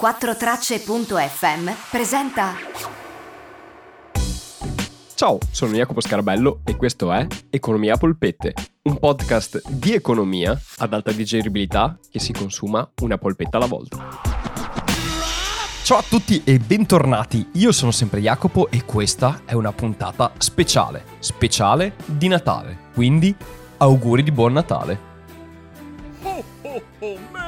4Tracce.fm presenta. Ciao, sono Jacopo Scarabello e questo è Economia a Polpette, un podcast di economia ad alta digeribilità che si consuma una polpetta alla volta. Ciao a tutti e bentornati, io sono sempre Jacopo e questa è una puntata speciale, speciale di Natale, quindi auguri di buon Natale. Ho, ho, ho,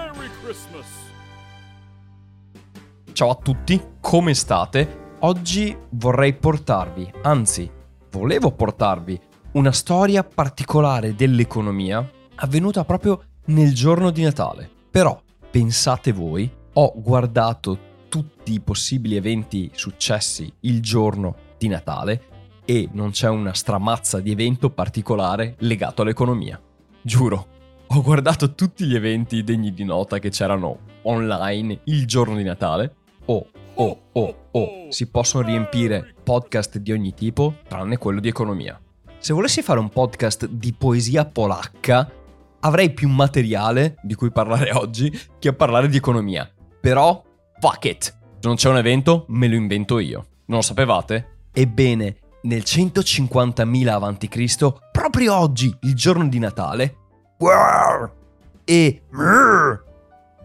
Ciao a tutti, come state? Oggi vorrei portarvi, anzi, volevo portarvi una storia particolare dell'economia avvenuta proprio nel giorno di Natale. Però, pensate voi, ho guardato tutti i possibili eventi successi il giorno di Natale e non c'è una stramazza di evento particolare legato all'economia. Giuro, ho guardato tutti gli eventi degni di nota che c'erano online il giorno di Natale oh, oh, oh, oh, si possono riempire podcast di ogni tipo tranne quello di economia. Se volessi fare un podcast di poesia polacca, avrei più materiale di cui parlare oggi che a parlare di economia. Però, fuck it! Se non c'è un evento, me lo invento io. Non lo sapevate? Ebbene, nel 150.000 a.C., proprio oggi, il giorno di Natale, e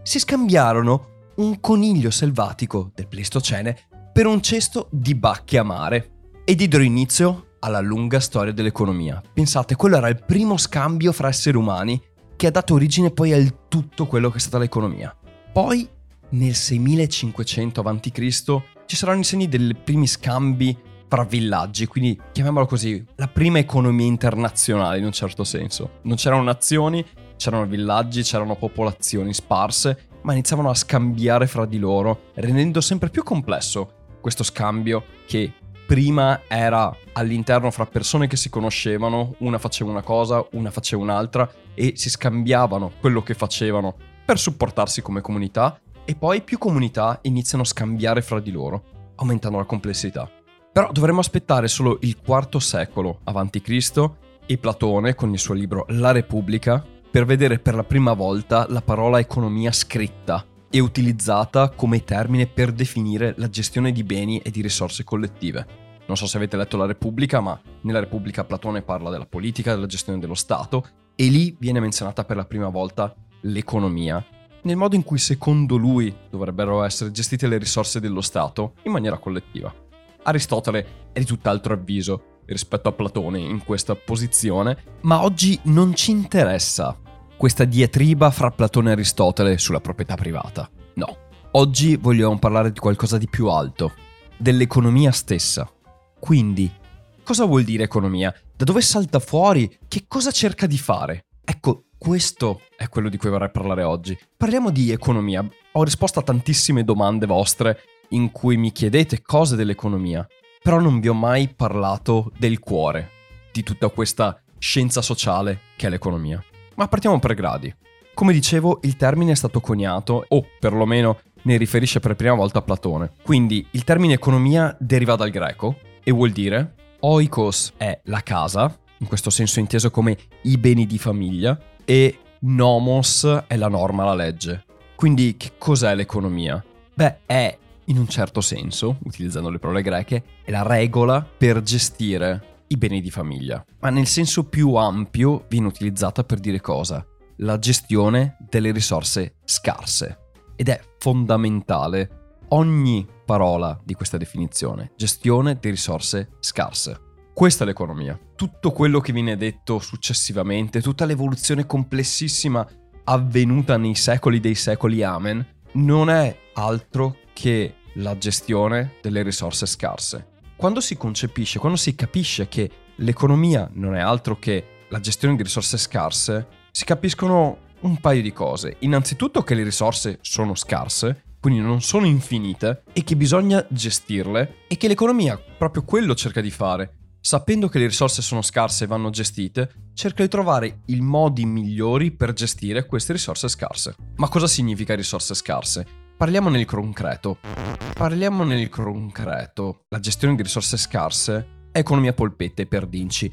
si scambiarono un coniglio selvatico del Pleistocene per un cesto di bacche a mare e diedero inizio alla lunga storia dell'economia. Pensate, quello era il primo scambio fra esseri umani che ha dato origine poi a tutto quello che è stata l'economia. Poi, nel 6500 a.C., ci saranno i segni dei primi scambi fra villaggi, quindi chiamiamolo così, la prima economia internazionale in un certo senso. Non c'erano nazioni, c'erano villaggi, c'erano popolazioni sparse ma iniziavano a scambiare fra di loro, rendendo sempre più complesso questo scambio che prima era all'interno fra persone che si conoscevano, una faceva una cosa, una faceva un'altra e si scambiavano quello che facevano per supportarsi come comunità e poi più comunità iniziano a scambiare fra di loro, aumentando la complessità. Però dovremmo aspettare solo il IV secolo a.C. e Platone con il suo libro La Repubblica per vedere per la prima volta la parola economia scritta e utilizzata come termine per definire la gestione di beni e di risorse collettive. Non so se avete letto La Repubblica, ma nella Repubblica Platone parla della politica, della gestione dello Stato e lì viene menzionata per la prima volta l'economia, nel modo in cui secondo lui dovrebbero essere gestite le risorse dello Stato in maniera collettiva. Aristotele è di tutt'altro avviso rispetto a Platone in questa posizione, ma oggi non ci interessa questa diatriba fra Platone e Aristotele sulla proprietà privata. No, oggi vogliamo parlare di qualcosa di più alto, dell'economia stessa. Quindi, cosa vuol dire economia? Da dove salta fuori? Che cosa cerca di fare? Ecco, questo è quello di cui vorrei parlare oggi. Parliamo di economia. Ho risposto a tantissime domande vostre in cui mi chiedete cose dell'economia però non vi ho mai parlato del cuore di tutta questa scienza sociale che è l'economia. Ma partiamo per gradi. Come dicevo, il termine è stato coniato, o perlomeno ne riferisce per prima volta a Platone. Quindi il termine economia deriva dal greco e vuol dire oikos è la casa, in questo senso inteso come i beni di famiglia, e nomos è la norma, la legge. Quindi che cos'è l'economia? Beh, è in un certo senso, utilizzando le parole greche, è la regola per gestire i beni di famiglia. Ma nel senso più ampio viene utilizzata per dire cosa? La gestione delle risorse scarse. Ed è fondamentale ogni parola di questa definizione, gestione di risorse scarse. Questa è l'economia. Tutto quello che viene detto successivamente, tutta l'evoluzione complessissima avvenuta nei secoli dei secoli, amen, non è altro che la gestione delle risorse scarse. Quando si concepisce, quando si capisce che l'economia non è altro che la gestione di risorse scarse, si capiscono un paio di cose. Innanzitutto che le risorse sono scarse, quindi non sono infinite, e che bisogna gestirle, e che l'economia proprio quello cerca di fare. Sapendo che le risorse sono scarse e vanno gestite, cerca di trovare i modi migliori per gestire queste risorse scarse. Ma cosa significa risorse scarse? Parliamo nel concreto. Parliamo nel concreto. La gestione di risorse scarse è economia polpette per Dinci.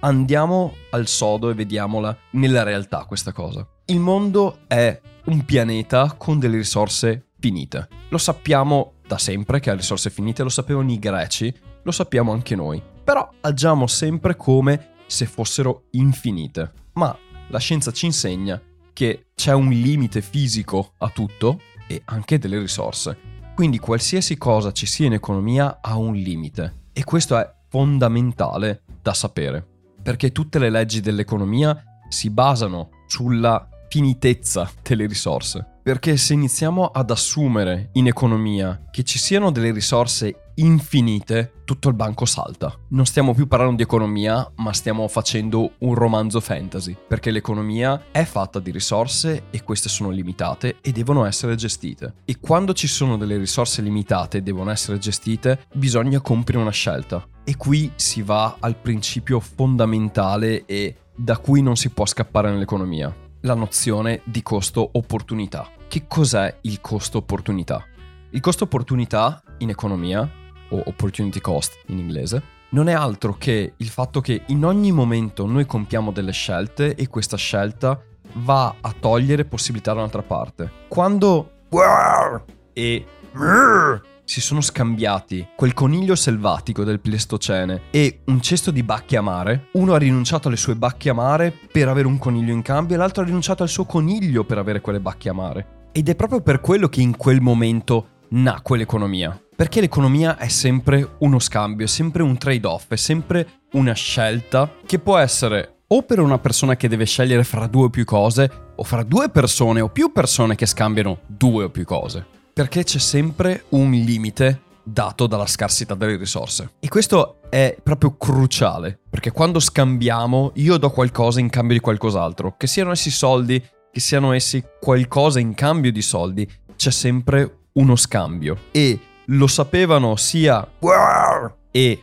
Andiamo al sodo e vediamola nella realtà questa cosa. Il mondo è un pianeta con delle risorse finite. Lo sappiamo da sempre che ha risorse finite, lo sapevano i greci, lo sappiamo anche noi. Però agiamo sempre come se fossero infinite. Ma la scienza ci insegna che c'è un limite fisico a tutto e anche delle risorse. Quindi qualsiasi cosa ci sia in economia ha un limite e questo è fondamentale da sapere, perché tutte le leggi dell'economia si basano sulla finitezza delle risorse. Perché se iniziamo ad assumere in economia che ci siano delle risorse infinite, tutto il banco salta. Non stiamo più parlando di economia, ma stiamo facendo un romanzo fantasy, perché l'economia è fatta di risorse e queste sono limitate e devono essere gestite. E quando ci sono delle risorse limitate e devono essere gestite, bisogna compiere una scelta. E qui si va al principio fondamentale e da cui non si può scappare nell'economia la nozione di costo-opportunità. Che cos'è il costo-opportunità? Il costo-opportunità in economia, o opportunity cost in inglese, non è altro che il fatto che in ogni momento noi compiamo delle scelte e questa scelta va a togliere possibilità da un'altra parte. Quando e si sono scambiati quel coniglio selvatico del Pleistocene e un cesto di bacche amare, uno ha rinunciato alle sue bacche amare per avere un coniglio in cambio e l'altro ha rinunciato al suo coniglio per avere quelle bacche amare. Ed è proprio per quello che in quel momento nacque l'economia. Perché l'economia è sempre uno scambio, è sempre un trade-off, è sempre una scelta che può essere o per una persona che deve scegliere fra due o più cose, o fra due persone o più persone che scambiano due o più cose perché c'è sempre un limite dato dalla scarsità delle risorse. E questo è proprio cruciale, perché quando scambiamo io do qualcosa in cambio di qualcos'altro, che siano essi soldi, che siano essi qualcosa in cambio di soldi, c'è sempre uno scambio. E lo sapevano sia e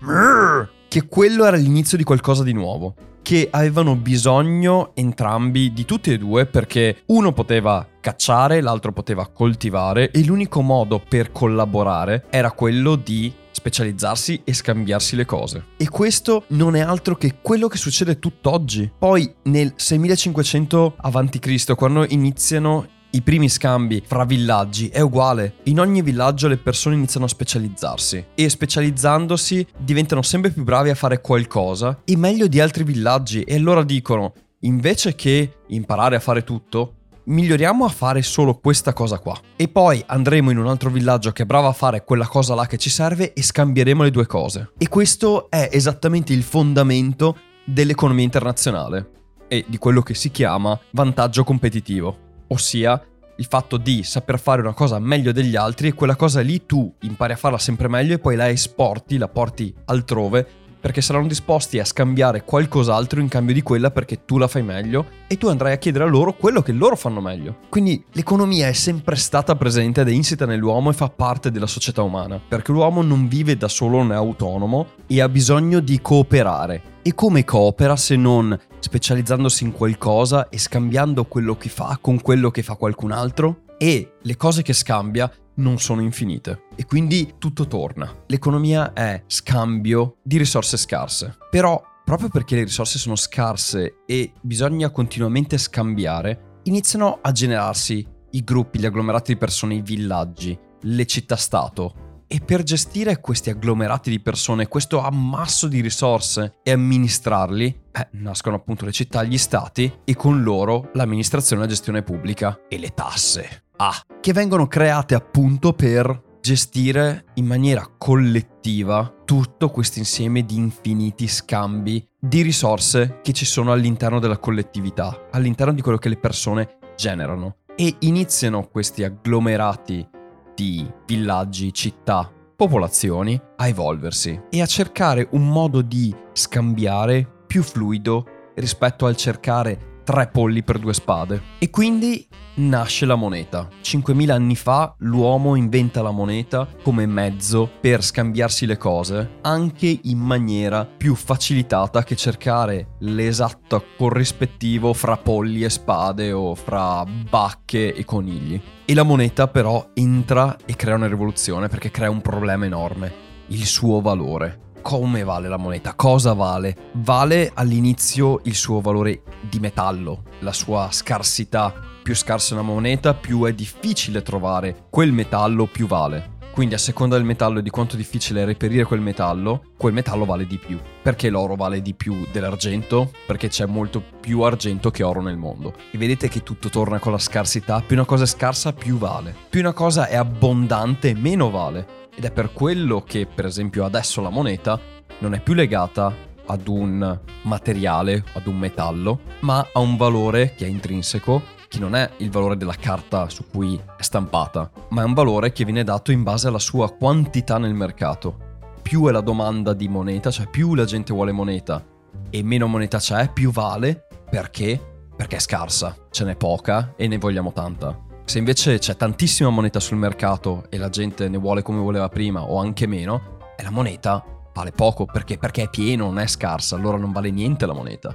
che quello era l'inizio di qualcosa di nuovo che avevano bisogno entrambi di tutti e due perché uno poteva cacciare, l'altro poteva coltivare e l'unico modo per collaborare era quello di specializzarsi e scambiarsi le cose. E questo non è altro che quello che succede tutt'oggi. Poi nel 6500 a.C., quando iniziano i primi scambi fra villaggi è uguale. In ogni villaggio le persone iniziano a specializzarsi e specializzandosi diventano sempre più bravi a fare qualcosa e meglio di altri villaggi e allora dicono invece che imparare a fare tutto miglioriamo a fare solo questa cosa qua. E poi andremo in un altro villaggio che è bravo a fare quella cosa là che ci serve e scambieremo le due cose. E questo è esattamente il fondamento dell'economia internazionale e di quello che si chiama vantaggio competitivo ossia il fatto di saper fare una cosa meglio degli altri e quella cosa lì tu impari a farla sempre meglio e poi la esporti, la porti altrove perché saranno disposti a scambiare qualcos'altro in cambio di quella perché tu la fai meglio e tu andrai a chiedere a loro quello che loro fanno meglio. Quindi l'economia è sempre stata presente ed è insita nell'uomo e fa parte della società umana, perché l'uomo non vive da solo, non è autonomo e ha bisogno di cooperare. E come coopera se non specializzandosi in qualcosa e scambiando quello che fa con quello che fa qualcun altro? E le cose che scambia non sono infinite e quindi tutto torna. L'economia è scambio di risorse scarse. Però proprio perché le risorse sono scarse e bisogna continuamente scambiare, iniziano a generarsi i gruppi, gli agglomerati di persone, i villaggi, le città-stato. E per gestire questi agglomerati di persone, questo ammasso di risorse e amministrarli, eh, nascono appunto le città, gli stati e con loro l'amministrazione e la gestione pubblica e le tasse. Ah, che vengono create appunto per gestire in maniera collettiva tutto questo insieme di infiniti scambi di risorse che ci sono all'interno della collettività, all'interno di quello che le persone generano. E iniziano questi agglomerati di villaggi, città, popolazioni a evolversi e a cercare un modo di scambiare più fluido rispetto al cercare tre polli per due spade. E quindi nasce la moneta. 5.000 anni fa l'uomo inventa la moneta come mezzo per scambiarsi le cose, anche in maniera più facilitata che cercare l'esatto corrispettivo fra polli e spade o fra bacche e conigli. E la moneta però entra e crea una rivoluzione perché crea un problema enorme, il suo valore come vale la moneta? Cosa vale? Vale all'inizio il suo valore di metallo, la sua scarsità. Più scarsa una moneta, più è difficile trovare quel metallo, più vale. Quindi a seconda del metallo e di quanto difficile è reperire quel metallo, quel metallo vale di più. Perché l'oro vale di più dell'argento? Perché c'è molto più argento che oro nel mondo. E vedete che tutto torna con la scarsità. Più una cosa è scarsa, più vale. Più una cosa è abbondante, meno vale. Ed è per quello che, per esempio, adesso la moneta non è più legata ad un materiale, ad un metallo, ma a un valore che è intrinseco che non è il valore della carta su cui è stampata, ma è un valore che viene dato in base alla sua quantità nel mercato. Più è la domanda di moneta, cioè più la gente vuole moneta e meno moneta c'è, più vale perché? Perché è scarsa, ce n'è poca e ne vogliamo tanta. Se invece c'è tantissima moneta sul mercato e la gente ne vuole come voleva prima o anche meno, e la moneta vale poco perché? Perché è pieno, non è scarsa, allora non vale niente la moneta.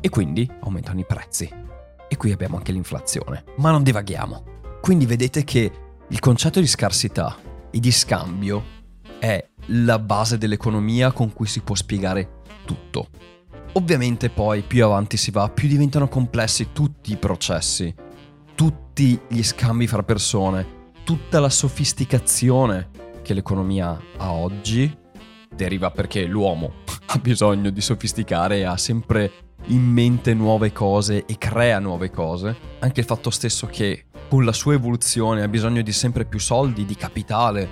E quindi aumentano i prezzi. E qui abbiamo anche l'inflazione. Ma non divaghiamo. Quindi vedete che il concetto di scarsità e di scambio è la base dell'economia con cui si può spiegare tutto. Ovviamente poi più avanti si va, più diventano complessi tutti i processi, tutti gli scambi fra persone, tutta la sofisticazione che l'economia ha oggi deriva perché l'uomo ha bisogno di sofisticare e ha sempre in mente nuove cose e crea nuove cose. Anche il fatto stesso che con la sua evoluzione ha bisogno di sempre più soldi, di capitale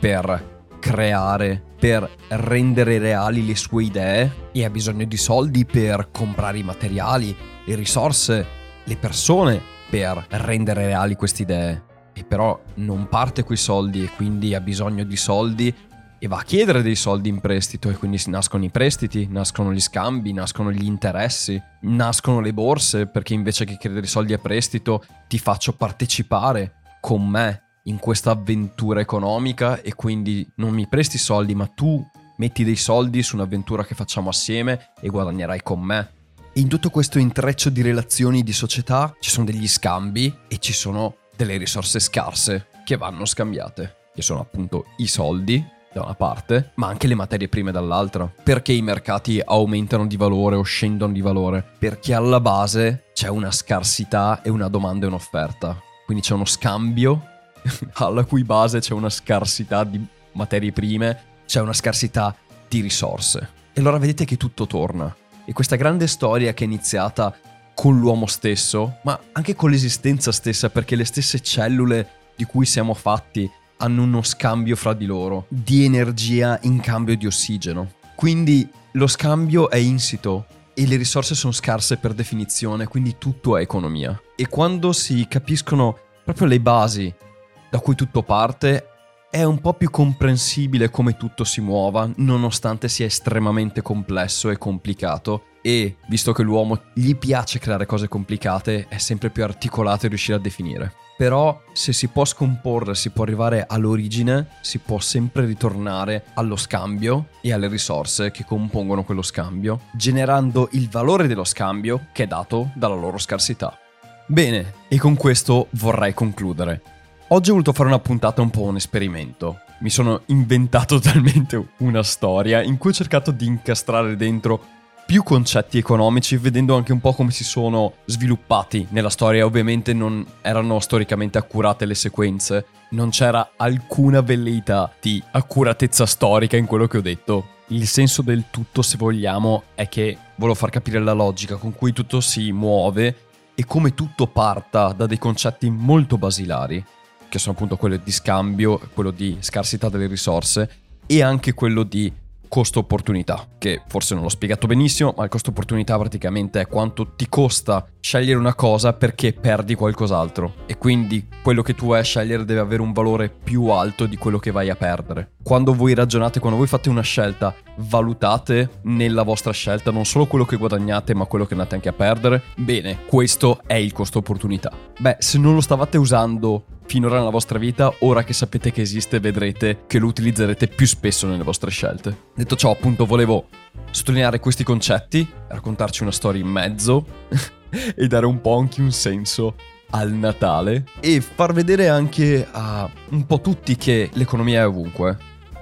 per creare, per rendere reali le sue idee e ha bisogno di soldi per comprare i materiali, le risorse, le persone per rendere reali queste idee. E però non parte quei soldi e quindi ha bisogno di soldi e va a chiedere dei soldi in prestito e quindi nascono i prestiti, nascono gli scambi, nascono gli interessi, nascono le borse perché invece che chiedere soldi a prestito ti faccio partecipare con me in questa avventura economica e quindi non mi presti soldi ma tu metti dei soldi su un'avventura che facciamo assieme e guadagnerai con me. E in tutto questo intreccio di relazioni di società ci sono degli scambi e ci sono delle risorse scarse che vanno scambiate, che sono appunto i soldi da una parte, ma anche le materie prime dall'altra. Perché i mercati aumentano di valore o scendono di valore? Perché alla base c'è una scarsità e una domanda e un'offerta. Quindi c'è uno scambio alla cui base c'è una scarsità di materie prime, c'è una scarsità di risorse. E allora vedete che tutto torna. E questa grande storia che è iniziata con l'uomo stesso, ma anche con l'esistenza stessa, perché le stesse cellule di cui siamo fatti hanno uno scambio fra di loro di energia in cambio di ossigeno. Quindi lo scambio è insito e le risorse sono scarse per definizione, quindi tutto è economia. E quando si capiscono proprio le basi da cui tutto parte, è un po' più comprensibile come tutto si muova, nonostante sia estremamente complesso e complicato. E visto che l'uomo gli piace creare cose complicate, è sempre più articolato e riuscire a definire. Però se si può scomporre, si può arrivare all'origine, si può sempre ritornare allo scambio e alle risorse che compongono quello scambio, generando il valore dello scambio che è dato dalla loro scarsità. Bene, e con questo vorrei concludere. Oggi ho voluto fare una puntata un po' un esperimento. Mi sono inventato talmente una storia in cui ho cercato di incastrare dentro più concetti economici, vedendo anche un po' come si sono sviluppati nella storia. Ovviamente non erano storicamente accurate le sequenze, non c'era alcuna velleità di accuratezza storica in quello che ho detto. Il senso del tutto, se vogliamo, è che volevo far capire la logica con cui tutto si muove e come tutto parta da dei concetti molto basilari, che sono appunto quello di scambio, quello di scarsità delle risorse e anche quello di costo opportunità, che forse non l'ho spiegato benissimo, ma il costo opportunità praticamente è quanto ti costa scegliere una cosa perché perdi qualcos'altro e quindi quello che tu vai a scegliere deve avere un valore più alto di quello che vai a perdere. Quando voi ragionate, quando voi fate una scelta, valutate nella vostra scelta non solo quello che guadagnate, ma quello che andate anche a perdere. Bene, questo è il costo opportunità. Beh, se non lo stavate usando finora nella vostra vita, ora che sapete che esiste vedrete che lo utilizzerete più spesso nelle vostre scelte. Detto ciò, appunto, volevo sottolineare questi concetti, raccontarci una storia in mezzo e dare un po' anche un senso al Natale e far vedere anche a un po' tutti che l'economia è ovunque.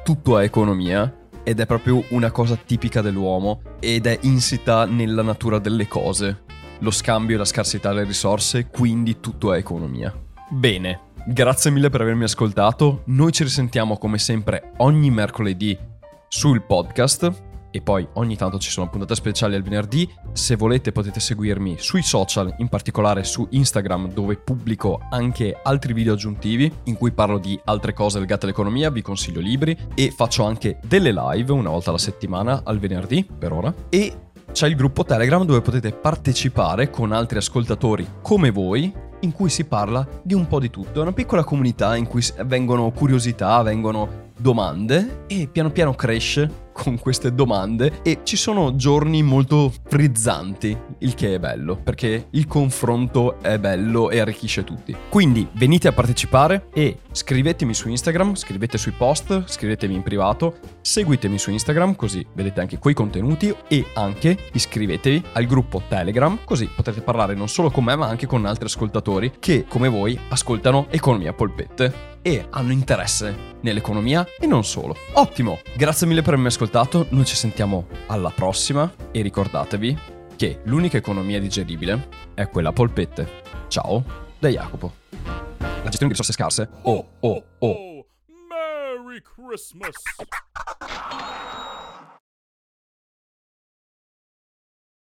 Tutto è economia ed è proprio una cosa tipica dell'uomo ed è insita nella natura delle cose. Lo scambio e la scarsità delle risorse, quindi tutto è economia. Bene, grazie mille per avermi ascoltato. Noi ci risentiamo come sempre ogni mercoledì sul podcast e poi ogni tanto ci sono puntate speciali al venerdì. Se volete potete seguirmi sui social, in particolare su Instagram dove pubblico anche altri video aggiuntivi in cui parlo di altre cose legate all'economia, vi consiglio libri e faccio anche delle live una volta alla settimana al venerdì per ora e c'è il gruppo Telegram dove potete partecipare con altri ascoltatori come voi in cui si parla di un po' di tutto. È una piccola comunità in cui vengono curiosità, vengono domande e piano piano cresce con queste domande e ci sono giorni molto frizzanti, il che è bello, perché il confronto è bello e arricchisce tutti. Quindi venite a partecipare e scrivetemi su Instagram, scrivete sui post, scrivetemi in privato, seguitemi su Instagram così vedete anche quei contenuti e anche iscrivetevi al gruppo Telegram così potete parlare non solo con me ma anche con altri ascoltatori che come voi ascoltano Economia Polpette e hanno interesse nell'economia e non solo. Ottimo, grazie mille per avermi ascoltato, noi ci sentiamo alla prossima e ricordatevi che l'unica economia digeribile è quella polpette. Ciao, da Jacopo. La gestione di risorse scarse? Oh, oh, oh. Merry Christmas!